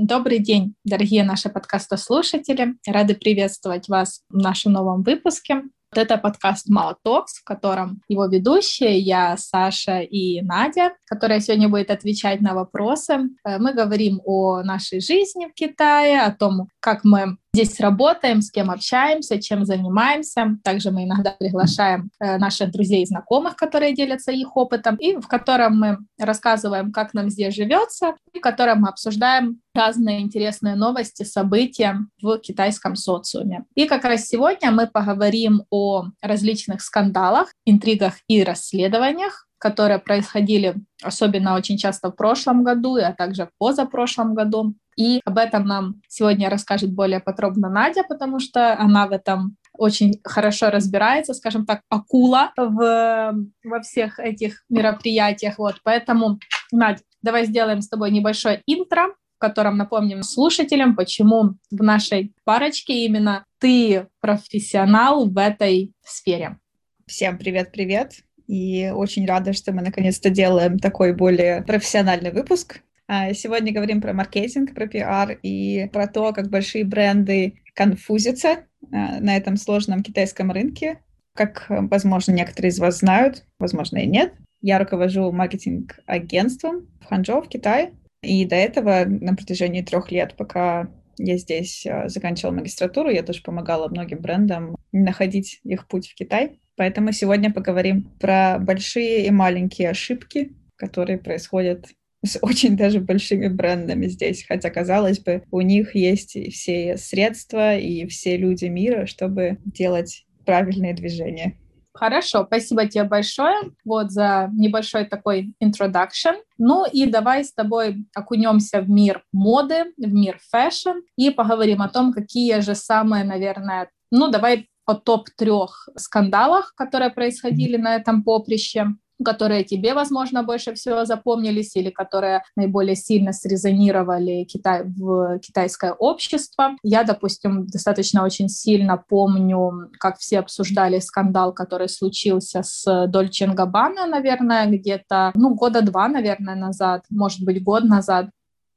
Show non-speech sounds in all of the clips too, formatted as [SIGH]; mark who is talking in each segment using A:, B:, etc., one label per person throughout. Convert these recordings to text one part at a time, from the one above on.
A: Добрый день, дорогие наши подкастослушатели. Рады приветствовать вас в нашем новом выпуске. Вот это подкаст «Малотокс», в котором его ведущие, я, Саша и Надя, которая сегодня будет отвечать на вопросы. Э, мы говорим о нашей жизни в Китае, о том, как мы здесь работаем, с кем общаемся, чем занимаемся. Также мы иногда приглашаем э, наших друзей и знакомых, которые делятся их опытом, и в котором мы рассказываем, как нам здесь живется, и в котором мы обсуждаем разные интересные новости, события в китайском социуме. И как раз сегодня мы поговорим о различных скандалах, интригах и расследованиях, которые происходили особенно очень часто в прошлом году, а также в позапрошлом году. И об этом нам сегодня расскажет более подробно Надя, потому что она в этом очень хорошо разбирается, скажем так, акула в, во всех этих мероприятиях. Вот, поэтому, Надя, давай сделаем с тобой небольшое интро, в котором напомним слушателям, почему в нашей парочке именно ты профессионал в этой сфере.
B: Всем привет-привет! И очень рада, что мы наконец-то делаем такой более профессиональный выпуск. А, сегодня говорим про маркетинг, про пиар и про то, как большие бренды конфузятся а, на этом сложном китайском рынке. Как, возможно, некоторые из вас знают, возможно, и нет. Я руковожу маркетинг-агентством в Ханчжоу, в Китае. И до этого на протяжении трех лет, пока я здесь а, заканчивала магистратуру, я тоже помогала многим брендам находить их путь в Китай. Поэтому сегодня поговорим про большие и маленькие ошибки, которые происходят с [LAUGHS] очень даже большими брендами здесь, хотя, казалось бы, у них есть все средства и все люди мира, чтобы делать правильные движения.
A: Хорошо, спасибо тебе большое вот за небольшой такой introduction. Ну и давай с тобой окунемся в мир моды, в мир fashion и поговорим о том, какие же самые, наверное, ну давай о топ-трех скандалах, которые происходили на этом поприще которые тебе, возможно, больше всего запомнились или которые наиболее сильно срезонировали Китай, в китайское общество. Я, допустим, достаточно очень сильно помню, как все обсуждали скандал, который случился с Дольче Габбана, наверное, где-то, ну, года два, наверное, назад, может быть, год назад.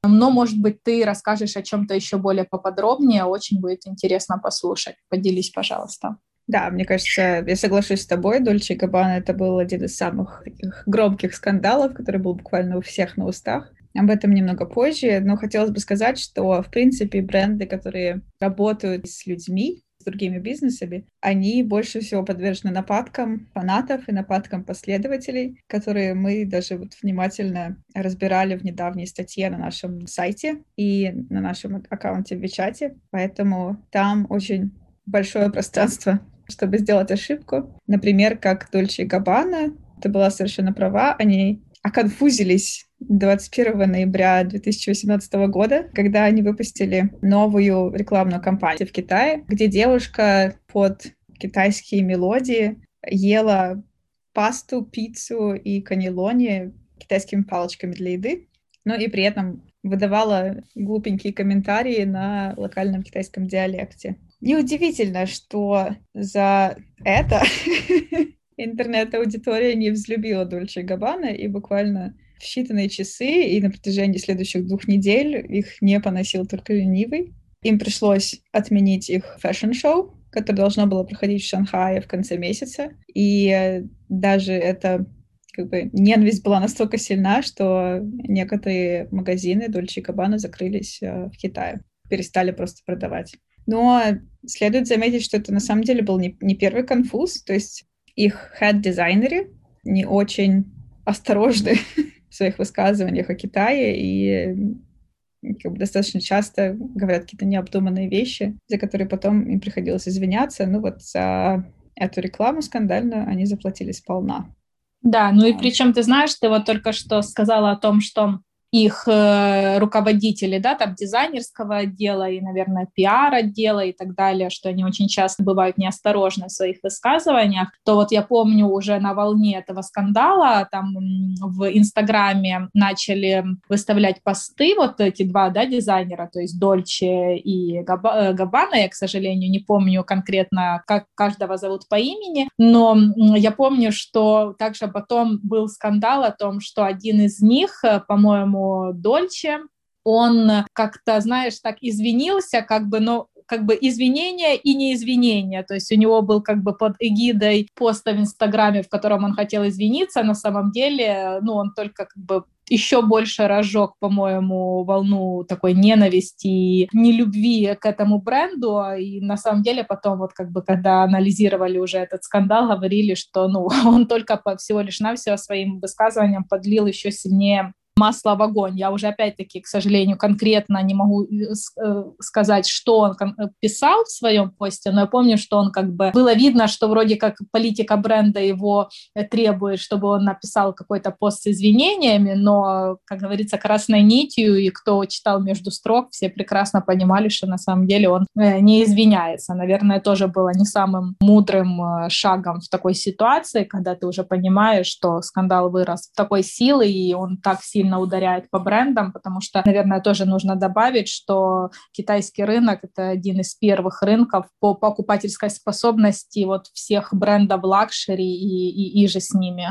A: Но, может быть, ты расскажешь о чем-то еще более поподробнее, очень будет интересно послушать. Поделись, пожалуйста.
B: Да, мне кажется, я соглашусь с тобой, Дольче Габбана это был один из самых таких громких скандалов, который был буквально у всех на устах. Об этом немного позже, но хотелось бы сказать, что, в принципе, бренды, которые работают с людьми, с другими бизнесами, они больше всего подвержены нападкам фанатов и нападкам последователей, которые мы даже вот внимательно разбирали в недавней статье на нашем сайте и на нашем аккаунте в Вичате. Поэтому там очень большое пространство чтобы сделать ошибку. Например, как Дольче и Габбана, ты была совершенно права, они оконфузились 21 ноября 2018 года, когда они выпустили новую рекламную кампанию в Китае, где девушка под китайские мелодии ела пасту, пиццу и канелони китайскими палочками для еды, но и при этом выдавала глупенькие комментарии на локальном китайском диалекте. Неудивительно, что за это [LAUGHS] интернет-аудитория не взлюбила Dolce Gabbana и буквально в считанные часы и на протяжении следующих двух недель их не поносил только ленивый. Им пришлось отменить их fashion-шоу, которое должно было проходить в Шанхае в конце месяца. И даже эта как бы ненависть была настолько сильна, что некоторые магазины Dolce Gabbana закрылись э, в Китае, перестали просто продавать. Но следует заметить, что это на самом деле был не, не первый конфуз, то есть их head-дизайнеры не очень осторожны [LAUGHS] в своих высказываниях о Китае и как бы достаточно часто говорят какие-то необдуманные вещи, за которые потом им приходилось извиняться. Ну вот за эту рекламу скандальную они заплатили сполна.
A: Да, ну и причем ты знаешь, ты вот только что сказала о том, что их э, руководители, да, там дизайнерского отдела и, наверное, пиар-отдела и так далее, что они очень часто бывают неосторожны в своих высказываниях, то вот я помню уже на волне этого скандала там в Инстаграме начали выставлять посты вот эти два, да, дизайнера, то есть Дольче и э, Габбана, я, к сожалению, не помню конкретно, как каждого зовут по имени, но я помню, что также потом был скандал о том, что один из них, э, Дольче он как-то, знаешь, так извинился, как бы, но как бы извинения и не извинения. То есть у него был как бы под эгидой поста в Инстаграме, в котором он хотел извиниться. На самом деле, ну, он только как бы еще больше разжег, по-моему, волну такой ненависти и нелюбви к этому бренду. И на самом деле потом вот как бы когда анализировали уже этот скандал, говорили, что ну, [LAUGHS] он только по, всего лишь навсего своим высказыванием подлил еще сильнее масло в огонь. Я уже опять-таки, к сожалению, конкретно не могу э, э, сказать, что он э, писал в своем посте, но я помню, что он как бы... Было видно, что вроде как политика бренда его требует, чтобы он написал какой-то пост с извинениями, но, как говорится, красной нитью, и кто читал между строк, все прекрасно понимали, что на самом деле он не извиняется. Наверное, тоже было не самым мудрым шагом в такой ситуации, когда ты уже понимаешь, что скандал вырос в такой силы, и он так сильно сильно ударяет по брендам, потому что, наверное, тоже нужно добавить, что китайский рынок — это один из первых рынков по покупательской способности вот всех брендов luxury и, и, и же с ними.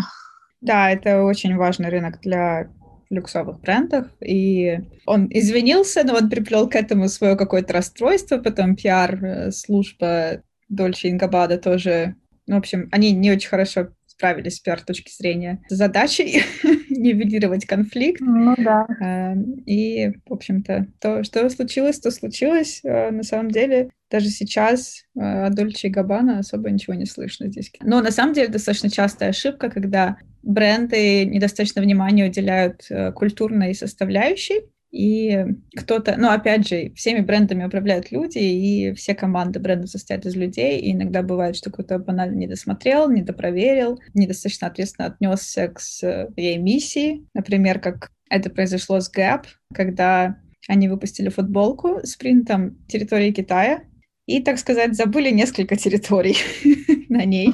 B: Да, это очень важный рынок для люксовых брендов, и он извинился, но он приплел к этому свое какое-то расстройство, потом пиар-служба Дольче Ингабада тоже, ну, в общем, они не очень хорошо справились с пиар-точки зрения с задачей [LAUGHS] нивелировать конфликт.
A: Ну да.
B: А, и, в общем-то, то, что случилось, то случилось. А, на самом деле, даже сейчас а, о Дольче и Габбана особо ничего не слышно здесь. Но на самом деле достаточно частая ошибка, когда бренды недостаточно внимания уделяют э, культурной составляющей, и кто-то, ну, опять же, всеми брендами управляют люди, и все команды брендов состоят из людей, и иногда бывает, что кто-то банально не досмотрел, не допроверил, недостаточно ответственно отнесся к своей миссии. Например, как это произошло с Gap, когда они выпустили футболку с принтом территории Китая, и, так сказать, забыли несколько территорий [LAUGHS] на ней.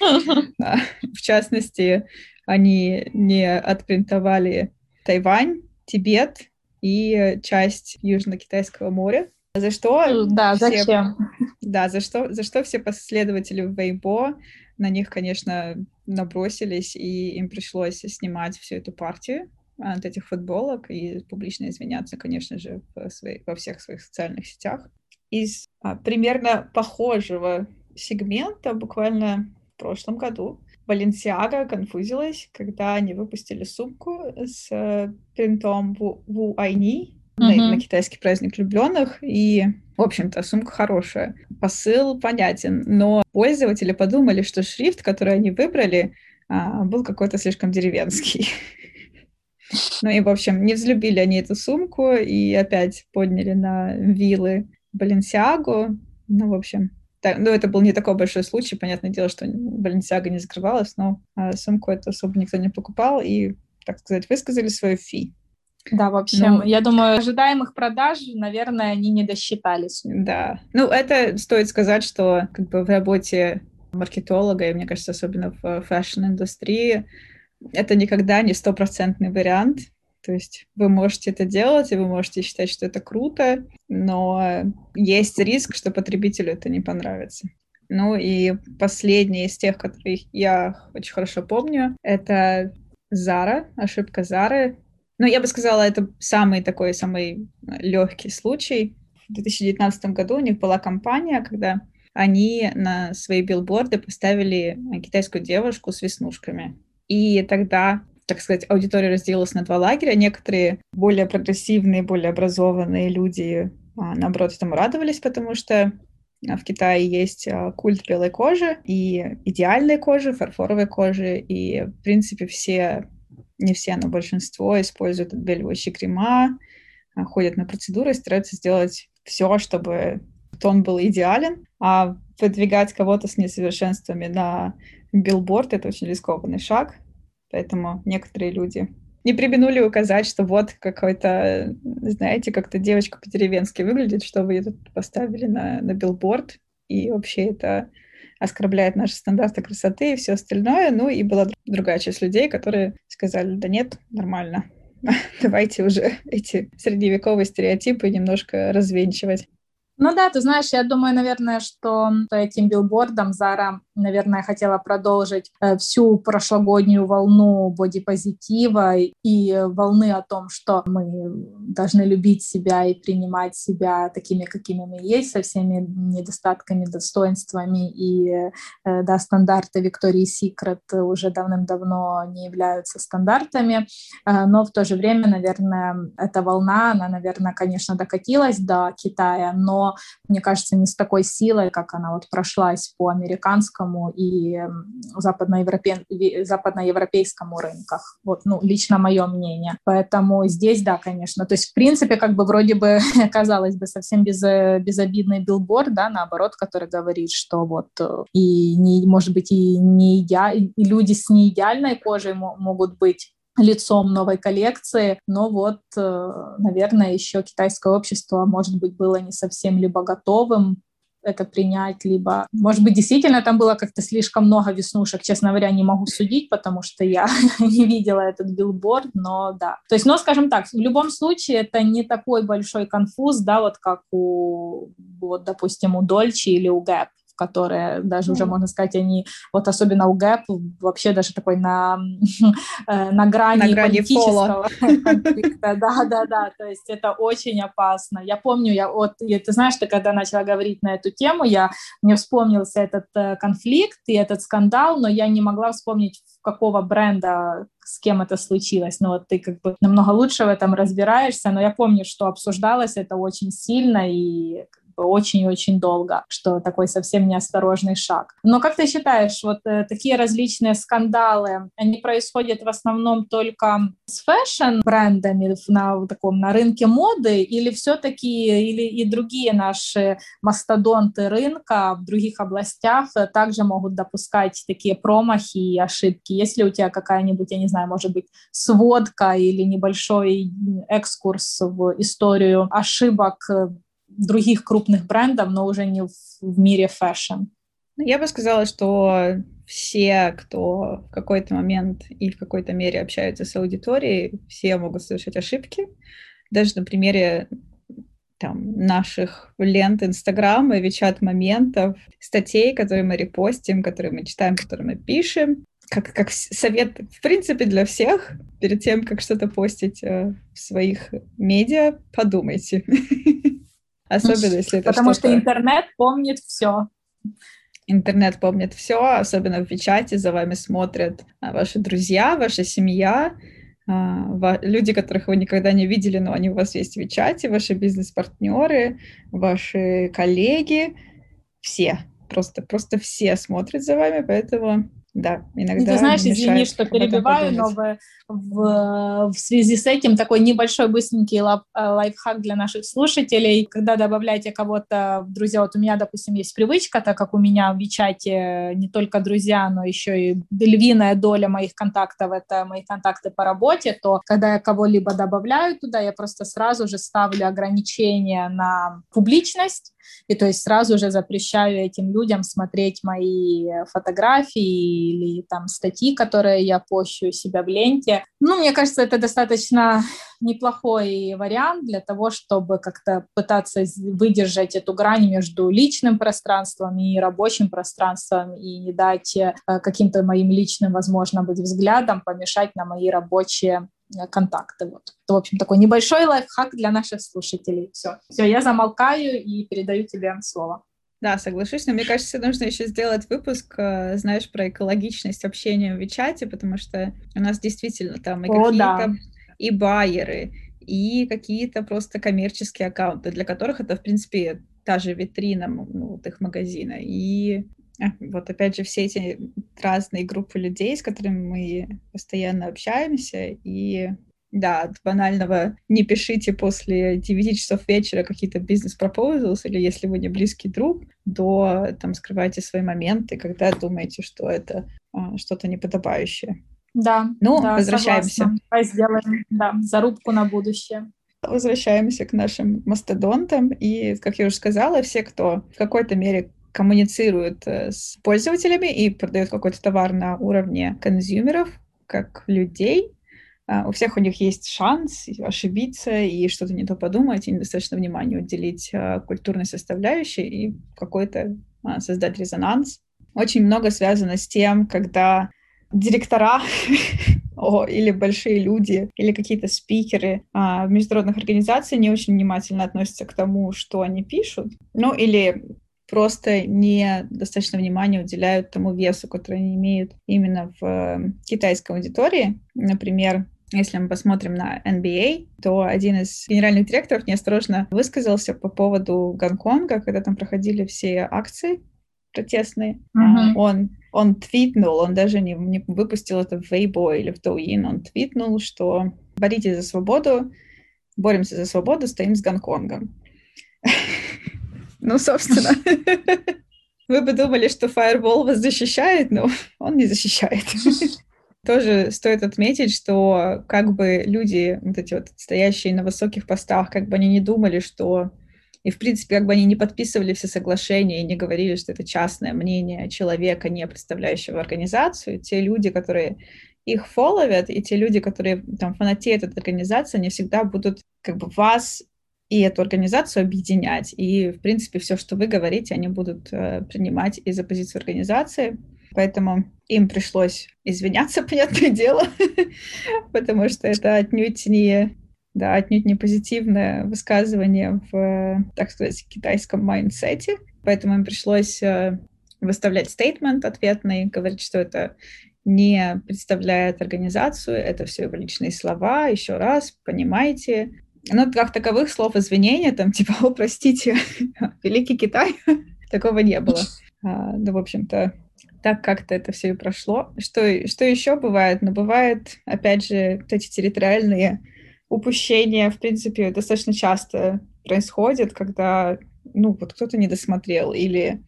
B: [LAUGHS] В частности, они не отпринтовали Тайвань, Тибет, и часть Южно-Китайского моря. За что
A: да, все, зачем?
B: Да, за что, за что все последователи Weibo на них, конечно, набросились, и им пришлось снимать всю эту партию от этих футболок и публично извиняться, конечно же, своей, во всех своих социальных сетях. Из а, примерно похожего сегмента буквально в прошлом году Balenciaga конфузилась, когда они выпустили сумку с э, принтом Ву Айни на, на китайский праздник влюбленных. И, в общем-то, сумка хорошая. Посыл понятен, но пользователи подумали, что шрифт, который они выбрали, а, был какой-то слишком деревенский. [LAUGHS] Ну и, в общем, не взлюбили они эту сумку и опять подняли на вилы Баленсиагу. Ну, в общем, так, ну, это был не такой большой случай. Понятное дело, что Баленсиага не закрывалась, но а, сумку это особо никто не покупал и, так сказать, высказали свою фи.
A: Да, в общем, ну, я думаю, ожидаемых продаж, наверное, они не досчитались.
B: Да. Ну, это стоит сказать, что как бы в работе маркетолога, и мне кажется, особенно в fashion-индустрии, это никогда не стопроцентный вариант. То есть вы можете это делать, и вы можете считать, что это круто, но есть риск, что потребителю это не понравится. Ну и последний из тех, которых я очень хорошо помню, это Зара, ошибка Зары. Ну, я бы сказала, это самый такой, самый легкий случай. В 2019 году у них была кампания, когда они на свои билборды поставили китайскую девушку с веснушками. И тогда так сказать, аудитория разделилась на два лагеря. Некоторые более прогрессивные, более образованные люди, а, наоборот, этому радовались, потому что а, в Китае есть а, культ белой кожи и идеальной кожи, фарфоровой кожи, и, в принципе, все, не все, но большинство используют отбеливающие крема, ходят на процедуры стараются сделать все, чтобы тон был идеален, а выдвигать кого-то с несовершенствами на билборд — это очень рискованный шаг, Поэтому некоторые люди не преминули указать, что вот какой-то, знаете, как-то девочка по-деревенски выглядит, что вы ее тут поставили на, на билборд, и вообще это оскорбляет наши стандарты красоты и все остальное. Ну и была другая часть людей, которые сказали, да нет, нормально, [LAUGHS] давайте уже эти средневековые стереотипы немножко развенчивать.
A: Ну да, ты знаешь, я думаю, наверное, что этим билбордом Зара наверное, хотела продолжить э, всю прошлогоднюю волну бодипозитива и волны о том, что мы должны любить себя и принимать себя такими, какими мы есть, со всеми недостатками, достоинствами. И да, стандарты Виктории Секрет уже давным-давно не являются стандартами, но в то же время, наверное, эта волна, она, наверное, конечно, докатилась до Китая, но, мне кажется, не с такой силой, как она вот прошлась по американскому и западноевропе... западноевропейскому рынках. Вот, ну, лично мое мнение. Поэтому здесь, да, конечно. То есть, в принципе, как бы вроде бы, [LAUGHS] казалось бы, совсем без, безобидный билборд, да, наоборот, который говорит, что вот э, и, не, может быть, и, не идеа... и люди с неидеальной кожей могут быть лицом новой коллекции, но вот, э, наверное, еще китайское общество, может быть, было не совсем либо готовым это принять, либо, может быть, действительно там было как-то слишком много веснушек, честно говоря, не могу судить, потому что я [LAUGHS] не видела этот билборд, но да. То есть, но, скажем так, в любом случае это не такой большой конфуз, да, вот как у, вот, допустим, у Дольче или у Гэп которые даже уже, можно сказать, они, вот особенно у ГЭП, вообще даже такой на, [LAUGHS] э, на грани, на грани политического [LAUGHS] конфликта. Да, да, да, то есть это очень опасно. Я помню, я вот, и ты знаешь, ты когда начала говорить на эту тему, я, мне вспомнился этот э, конфликт и этот скандал, но я не могла вспомнить, какого бренда с кем это случилось. Но вот ты как бы намного лучше в этом разбираешься, но я помню, что обсуждалось это очень сильно, и очень-очень долго, что такой совсем неосторожный шаг. Но как ты считаешь, вот э, такие различные скандалы, они происходят в основном только с fashion-брендами на таком на рынке моды или все-таки или и другие наши мастодонты рынка в других областях также могут допускать такие промахи и ошибки? Если у тебя какая-нибудь, я не знаю, может быть, сводка или небольшой экскурс в историю ошибок других крупных брендов, но уже не в, в мире fashion?
B: Ну, я бы сказала, что все, кто в какой-то момент и в какой-то мере общаются с аудиторией, все могут совершать ошибки. Даже на примере там, наших лент Инстаграма, WeChat моментов, статей, которые мы репостим, которые мы читаем, которые мы пишем. Как, как совет, в принципе, для всех, перед тем, как что-то постить э, в своих медиа, подумайте. [LAUGHS]
A: Особенно если это Потому что интернет помнит все.
B: Интернет помнит все, особенно в Вичате за вами смотрят а, ваши друзья, ваша семья, а, люди, которых вы никогда не видели, но они у вас есть в Вичате, ваши бизнес-партнеры, ваши коллеги, все, просто, просто все смотрят за вами, поэтому да, иногда.
A: Ты знаешь, извини, что перебиваю, но в, в, в связи с этим такой небольшой быстренький лайф, э, лайфхак для наших слушателей. Когда добавляете кого-то в друзья, вот у меня, допустим, есть привычка, так как у меня в Вичате не только друзья, но еще и львиная доля моих контактов — это мои контакты по работе, то когда я кого-либо добавляю туда, я просто сразу же ставлю ограничения на публичность, и то есть сразу же запрещаю этим людям смотреть мои фотографии или там статьи, которые я пощу себя в ленте. Ну, мне кажется, это достаточно неплохой вариант для того, чтобы как-то пытаться выдержать эту грань между личным пространством и рабочим пространством и не дать э, каким-то моим личным, возможно, быть взглядом помешать на мои рабочие Э, контакты. Вот. Это, в общем, такой небольшой лайфхак для наших слушателей. Все, все, я замолкаю и передаю тебе слово.
B: Да, соглашусь, но мне кажется, нужно еще сделать выпуск, э, знаешь, про экологичность общения в Вичате, потому что у нас действительно там и какие-то да. и байеры, и какие-то просто коммерческие аккаунты, для которых это, в принципе, та же витрина ну, вот их магазина. И вот опять же все эти разные группы людей, с которыми мы постоянно общаемся, и да, от банального «не пишите после 9 часов вечера какие-то бизнес-пропозалс» или «если вы не близкий друг», до там скрывайте свои моменты, когда думаете, что это а, что-то неподобающее.
A: Да,
B: ну,
A: да,
B: возвращаемся.
A: Давай сделаем, да, зарубку на будущее.
B: Возвращаемся к нашим мастодонтам. И, как я уже сказала, все, кто в какой-то мере коммуницирует э, с пользователями и продает какой-то товар на уровне консюмеров, как людей. А, у всех у них есть шанс ошибиться и что-то не то подумать, и недостаточно внимания уделить а, культурной составляющей и какой-то а, создать резонанс. очень много связано с тем, когда директора [LAUGHS] или большие люди, или какие-то спикеры в международных организациях не очень внимательно относятся к тому, что они пишут. Ну, или просто не достаточно внимания уделяют тому весу, который они имеют именно в э, китайской аудитории. Например, если мы посмотрим на NBA, то один из генеральных директоров неосторожно высказался по поводу Гонконга, когда там проходили все акции протестные. Uh-huh. Он, он твитнул, он даже не, не выпустил это в Weibo или в Douyin, он твитнул, что боритесь за свободу, боремся за свободу, стоим с Гонконгом. Ну, собственно, [LAUGHS] вы бы думали, что Fireball вас защищает, но он не защищает. [LAUGHS] Тоже стоит отметить, что как бы люди, вот эти вот стоящие на высоких постах, как бы они не думали, что и, в принципе, как бы они не подписывали все соглашения и не говорили, что это частное мнение человека, не представляющего организацию, те люди, которые их фолловят, и те люди, которые там фанатеют от организации, они всегда будут как бы вас и эту организацию объединять. И, в принципе, все, что вы говорите, они будут э, принимать из-за позиции организации. Поэтому им пришлось извиняться, [LAUGHS] понятное дело, [LAUGHS] потому что это отнюдь не, да, отнюдь не позитивное высказывание в, так сказать, китайском mindset е. Поэтому им пришлось э, выставлять statement ответный, говорить, что это не представляет организацию, это все его личные слова, еще раз, понимаете. Ну, как таковых слов извинения, там, [LAUGHS] типа, о, простите, [LAUGHS] Великий Китай, [LAUGHS] такого не было. А, да, в общем-то, так как-то это все и прошло. Что, что еще бывает? Ну, бывает, опять же, вот эти территориальные упущения, в принципе, достаточно часто происходят, когда, ну, вот кто-то не досмотрел, или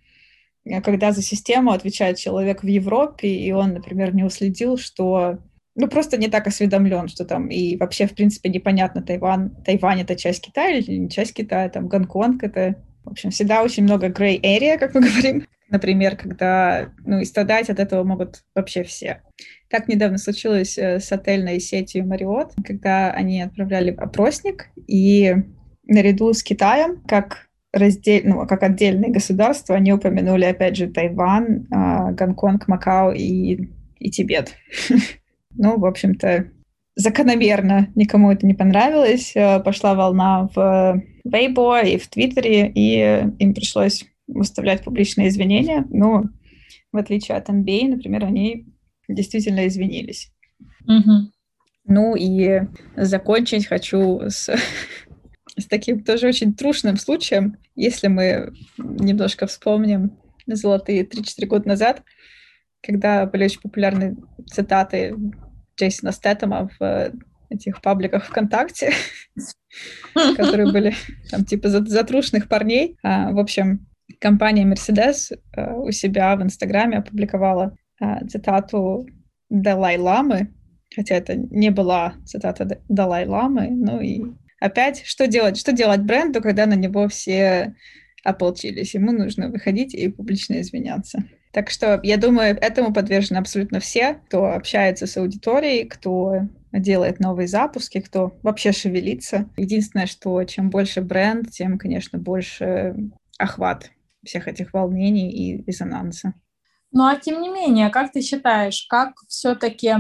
B: э, когда за систему отвечает человек в Европе, и он, например, не уследил, что ну, просто не так осведомлен, что там и вообще, в принципе, непонятно, Тайван, Тайвань — это часть Китая или не часть Китая, там Гонконг — это, в общем, всегда очень много gray area, как мы [LAUGHS] говорим. Например, когда, ну, и страдать от этого могут вообще все. Так недавно случилось э, с отельной сетью Marriott, когда они отправляли опросник, и наряду с Китаем, как раздел... ну, как отдельное государство, они упомянули, опять же, Тайван, а, Гонконг, Макао и, и Тибет. [LAUGHS] Ну, в общем-то, закономерно никому это не понравилось. Э, пошла волна в Weibo и в Твиттере, и им пришлось выставлять публичные извинения. Но в отличие от NBA, например, они действительно извинились.
A: Угу.
B: Ну и закончить хочу с, [LAUGHS] с таким тоже очень трушным случаем. Если мы немножко вспомним золотые 3-4 года назад, когда были очень популярны цитаты Джейсона Стэттема в этих пабликах ВКонтакте, [LAUGHS] которые были там типа затрушных парней. А, в общем, компания Mercedes а, у себя в Инстаграме опубликовала а, цитату Далай-ламы, хотя это не была цитата Далай-ламы, ну и опять, что делать? Что делать бренду, когда на него все ополчились? Ему нужно выходить и публично извиняться. Так что я думаю, этому подвержены абсолютно все, кто общается с аудиторией, кто делает новые запуски, кто вообще шевелится. Единственное, что чем больше бренд, тем, конечно, больше охват всех этих волнений и резонанса.
A: Ну а тем не менее, как ты считаешь, как все-таки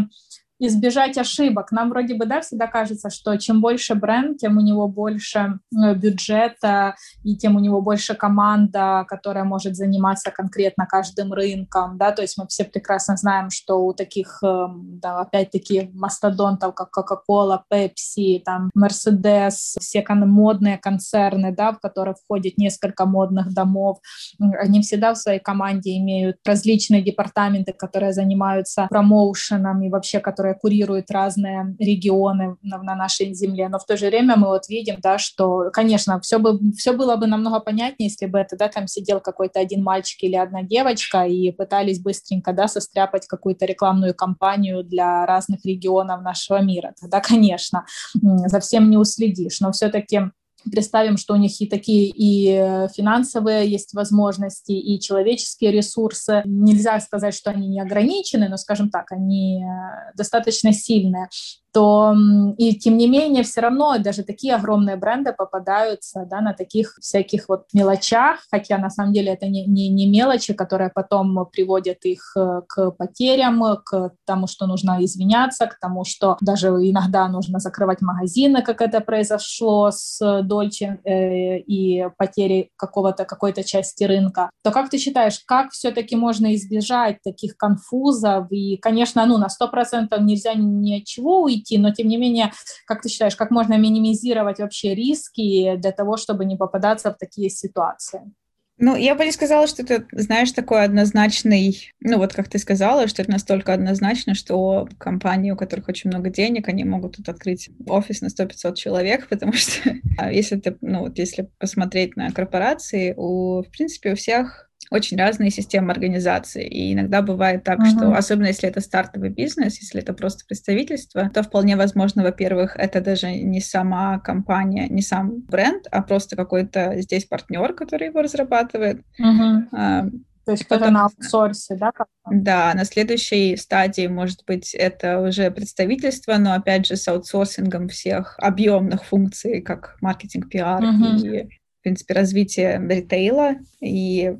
A: избежать ошибок. Нам вроде бы, да, всегда кажется, что чем больше бренд, тем у него больше э, бюджета, и тем у него больше команда, которая может заниматься конкретно каждым рынком, да, то есть мы все прекрасно знаем, что у таких, эм, да, опять-таки, мастодонтов, как Coca-Cola, Pepsi, там, Mercedes, все модные концерны, да, в которые входит несколько модных домов, они всегда в своей команде имеют различные департаменты, которые занимаются промоушеном и вообще, которые которая курирует разные регионы на, на нашей земле, но в то же время мы вот видим, да, что, конечно, все, бы, все было бы намного понятнее, если бы это, да, там сидел какой-то один мальчик или одна девочка и пытались быстренько, да, состряпать какую-то рекламную кампанию для разных регионов нашего мира. Тогда, конечно, за всем не уследишь, но все-таки представим, что у них и такие и э, финансовые есть возможности, и человеческие ресурсы. Нельзя сказать, что они не ограничены, но, скажем так, они э, достаточно сильные. То и тем не менее все равно даже такие огромные бренды попадаются да, на таких всяких вот мелочах, хотя на самом деле это не, не, не мелочи, которые потом приводят их э, к потерям, к тому, что нужно извиняться, к тому, что даже иногда нужно закрывать магазины, как это произошло с Дольче э, и потерей какого-то какой-то части рынка. То как ты считаешь, как все-таки можно избежать таких конфузов? И, конечно, ну на сто процентов нельзя ничего уйти, но тем не менее, как ты считаешь, как можно минимизировать вообще риски для того, чтобы не попадаться в такие ситуации?
B: Ну, я бы не сказала, что это, знаешь, такой однозначный, ну, вот как ты сказала, что это настолько однозначно, что компании, у которых очень много денег, они могут тут открыть офис на 100-500 человек, [LAUGHS] потому что а если ты, ну, вот если посмотреть на корпорации, у, в принципе, у всех очень разные системы организации. И иногда бывает так, uh-huh. что, особенно если это стартовый бизнес, если это просто представительство, то вполне возможно, во-первых, это даже не сама компания, не сам бренд, а просто какой-то здесь партнер, который его разрабатывает.
A: Uh-huh. А, то есть кто-то на аутсорсе, да?
B: Да, на следующей стадии, может быть, это уже представительство, но опять же с аутсорсингом всех объемных функций, как маркетинг, пиар uh-huh. и, в принципе, развитие ритейла. И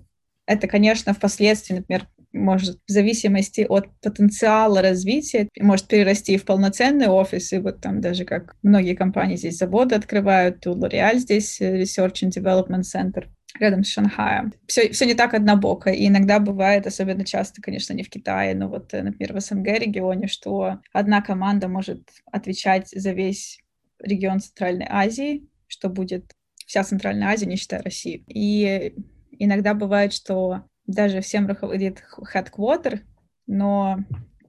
B: это, конечно, впоследствии, например, может в зависимости от потенциала развития, может перерасти в полноценный офис, и вот там даже как многие компании здесь заводы открывают, у L'Oreal здесь Research and Development Center рядом с Шанхаем. Все, все не так однобоко, и иногда бывает, особенно часто, конечно, не в Китае, но вот, например, в СНГ регионе, что одна команда может отвечать за весь регион Центральной Азии, что будет вся Центральная Азия, не считая России. И Иногда бывает, что даже всем руководит headquarter, но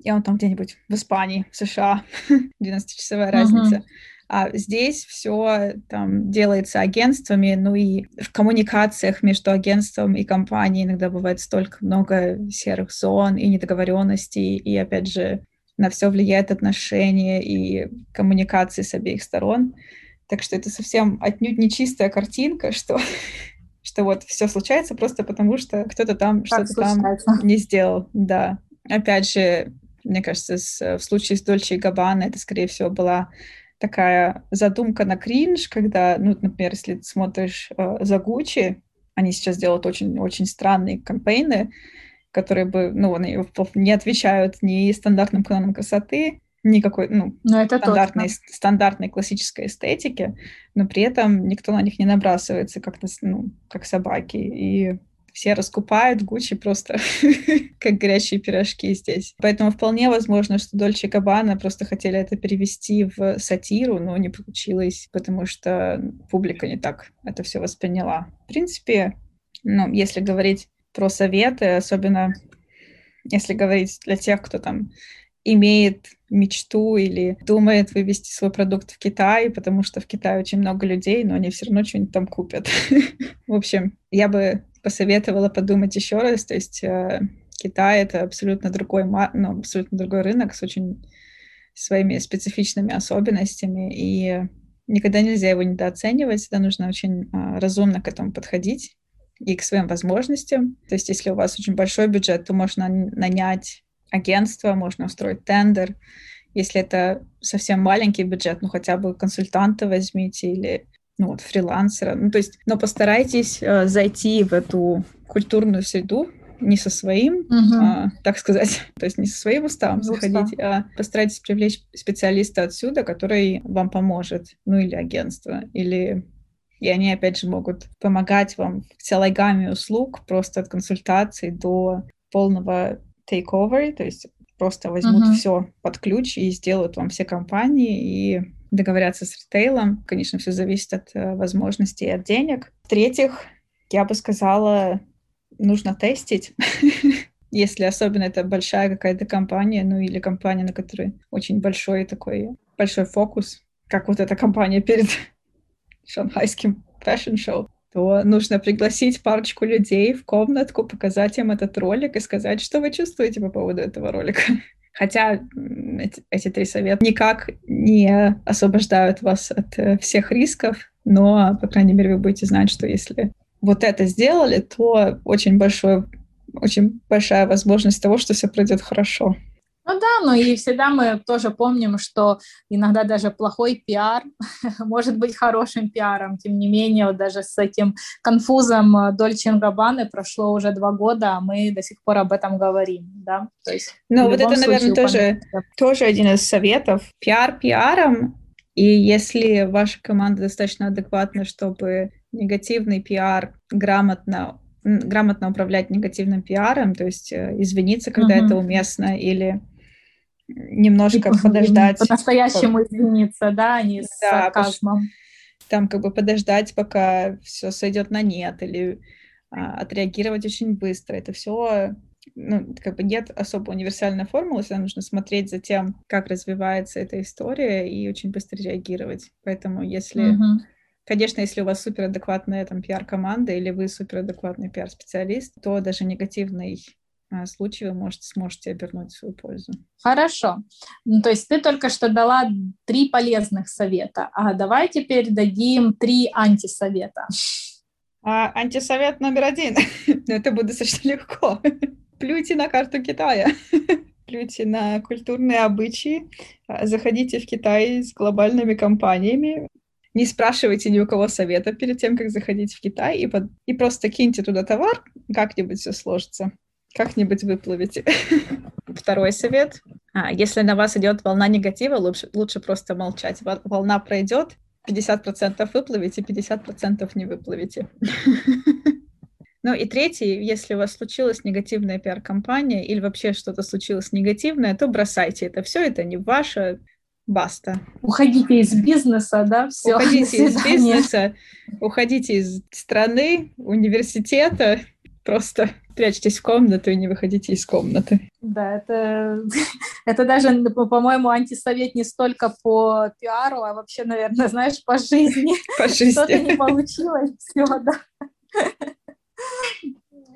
B: и он там где-нибудь в Испании, в США, [LAUGHS] 12-часовая uh-huh. разница. А здесь все там делается агентствами, ну и в коммуникациях между агентством и компанией иногда бывает столько много серых зон и недоговоренностей, и опять же на все влияет отношения и коммуникации с обеих сторон. Так что это совсем отнюдь не чистая картинка, что [LAUGHS] что вот все случается просто потому, что кто-то там что-то там не сделал. Да. Опять же, мне кажется, с, в случае с Дольче и Габбана это, скорее всего, была такая задумка на кринж, когда, ну, например, если ты смотришь э, за Гуччи, они сейчас делают очень-очень странные кампейны, которые бы, ну, они не отвечают ни стандартным канонам красоты, никакой, ну, но это стандартной, стандартной классической эстетики, но при этом никто на них не набрасывается, как, на, ну, как собаки. И все раскупают Гуччи просто [LAUGHS] как горячие пирожки здесь. Поэтому вполне возможно, что Дольче Габбана просто хотели это перевести в сатиру, но не получилось, потому что публика не так это все восприняла. В принципе, ну, если говорить про советы, особенно если говорить для тех, кто там имеет мечту или думает вывести свой продукт в Китай, потому что в Китае очень много людей, но они все равно что-нибудь там купят. [LAUGHS] В общем, я бы посоветовала подумать еще раз. То есть э, Китай — это абсолютно другой, ну, абсолютно другой рынок с очень своими специфичными особенностями, и никогда нельзя его недооценивать, всегда нужно очень а, разумно к этому подходить и к своим возможностям. То есть если у вас очень большой бюджет, то можно нанять агентство, можно устроить тендер. Если это совсем маленький бюджет, ну хотя бы консультанта возьмите или ну вот фрилансера. Ну то есть, но постарайтесь э, зайти в эту культурную среду не со своим, uh-huh. а, так сказать, [LAUGHS] то есть не со своим уставом Устав. заходить, а постарайтесь привлечь специалиста отсюда, который вам поможет, ну или агентство, или и они, опять же, могут помогать вам целой гамме услуг, просто от консультации до полного takeover, то есть просто возьмут uh-huh. все под ключ и сделают вам все компании и договорятся с ритейлом. Конечно, все зависит от э, возможностей и от денег. В-третьих, я бы сказала, нужно тестить. [LAUGHS] Если особенно это большая какая-то компания, ну или компания, на которой очень большой такой, большой фокус, как вот эта компания перед [LAUGHS] шанхайским fashion-шоу то нужно пригласить парочку людей в комнатку, показать им этот ролик и сказать, что вы чувствуете по поводу этого ролика. [LAUGHS] Хотя эти, эти три совета никак не освобождают вас от э, всех рисков, но, по крайней мере, вы будете знать, что если вот это сделали, то очень большой, очень большая возможность того, что все пройдет хорошо.
A: Ну да, но и всегда мы тоже помним, что иногда даже плохой пиар [LAUGHS] может быть хорошим пиаром. Тем не менее, вот даже с этим конфузом Дольче Габбаны прошло уже два года, а мы до сих пор об этом говорим, да?
B: То есть, ну вот это, наверное, тоже, тоже один из советов. Пиар пиаром, и если ваша команда достаточно адекватна, чтобы негативный пиар грамотно грамотно управлять негативным пиаром, то есть э, извиниться, когда uh-huh. это уместно, или немножко и подождать.
A: По-настоящему извиниться, да, а не с да, сарказмом.
B: Там как бы подождать, пока все сойдет на нет, или а, отреагировать очень быстро. Это все ну, как бы нет особо универсальной формулы, всегда нужно смотреть за тем, как развивается эта история и очень быстро реагировать. Поэтому если, uh-huh. конечно, если у вас суперадекватная там пиар-команда или вы суперадекватный пиар-специалист, то даже негативный а, случай вы можете, сможете обернуть в свою пользу.
A: Хорошо. Ну, то есть ты только что дала три полезных совета, а давай теперь дадим три антисовета.
B: А, антисовет номер один. [LAUGHS] Это будет достаточно легко. [LAUGHS] Плюйте на карту Китая. [LAUGHS] Плюйте на культурные обычаи. А, заходите в Китай с глобальными компаниями. Не спрашивайте ни у кого совета перед тем, как заходить в Китай, и, под... и просто киньте туда товар, как-нибудь все сложится как-нибудь выплывете. [LAUGHS] Второй совет. А, если на вас идет волна негатива, лучше, лучше просто молчать. Волна пройдет, 50% выплывете, 50% не выплывете. [LAUGHS] Ну и третий, если у вас случилась негативная пиар-компания или вообще что-то случилось негативное, то бросайте это все, это не ваше, баста.
A: Уходите из бизнеса, да,
B: все. [LAUGHS] Уходите из бизнеса, уходите из страны, университета, просто прячьтесь в комнату и не выходите из комнаты.
A: Да, это, [LAUGHS] это даже, по-моему, антисовет не столько по пиару, а вообще, наверное, знаешь, по жизни.
B: По жизни.
A: Что-то не получилось, все, да.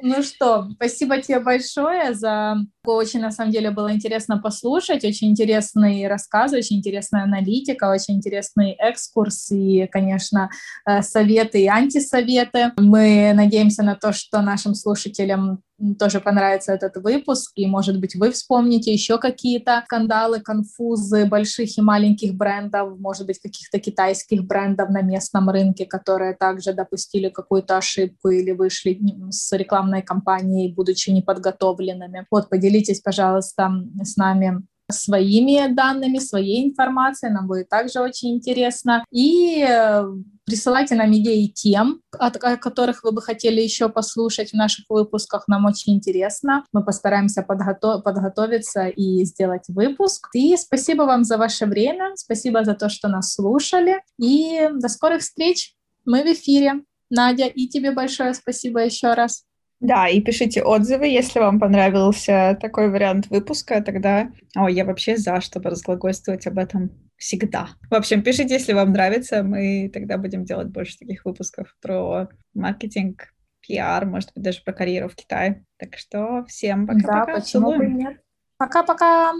A: Ну что, спасибо тебе большое за... Очень, на самом деле, было интересно послушать, очень интересный рассказ, очень интересная аналитика, очень интересный экскурс и, конечно, э, советы и антисоветы. Мы надеемся на то, что нашим слушателям тоже понравится этот выпуск, и, может быть, вы вспомните еще какие-то скандалы, конфузы больших и маленьких брендов, может быть, каких-то китайских брендов на местном рынке, которые также допустили какую-то ошибку или вышли с рекламной кампанией, будучи неподготовленными. Вот, поделитесь, пожалуйста, с нами своими данными, своей информацией, нам будет также очень интересно. И э, присылайте нам идеи тем, о которых вы бы хотели еще послушать в наших выпусках, нам очень интересно. Мы постараемся подготов подготовиться и сделать выпуск. И спасибо вам за ваше время, спасибо за то, что нас слушали, и до скорых встреч. Мы в эфире. Надя, и тебе большое спасибо еще раз.
B: Да, и пишите отзывы, если вам понравился такой вариант выпуска, тогда... О, я вообще за, чтобы разглагольствовать об этом всегда. В общем, пишите, если вам нравится, мы тогда будем делать больше таких выпусков про маркетинг, пиар, может быть, даже про карьеру в Китае. Так что всем пока-пока.
A: Да, почему бы нет. Пока-пока.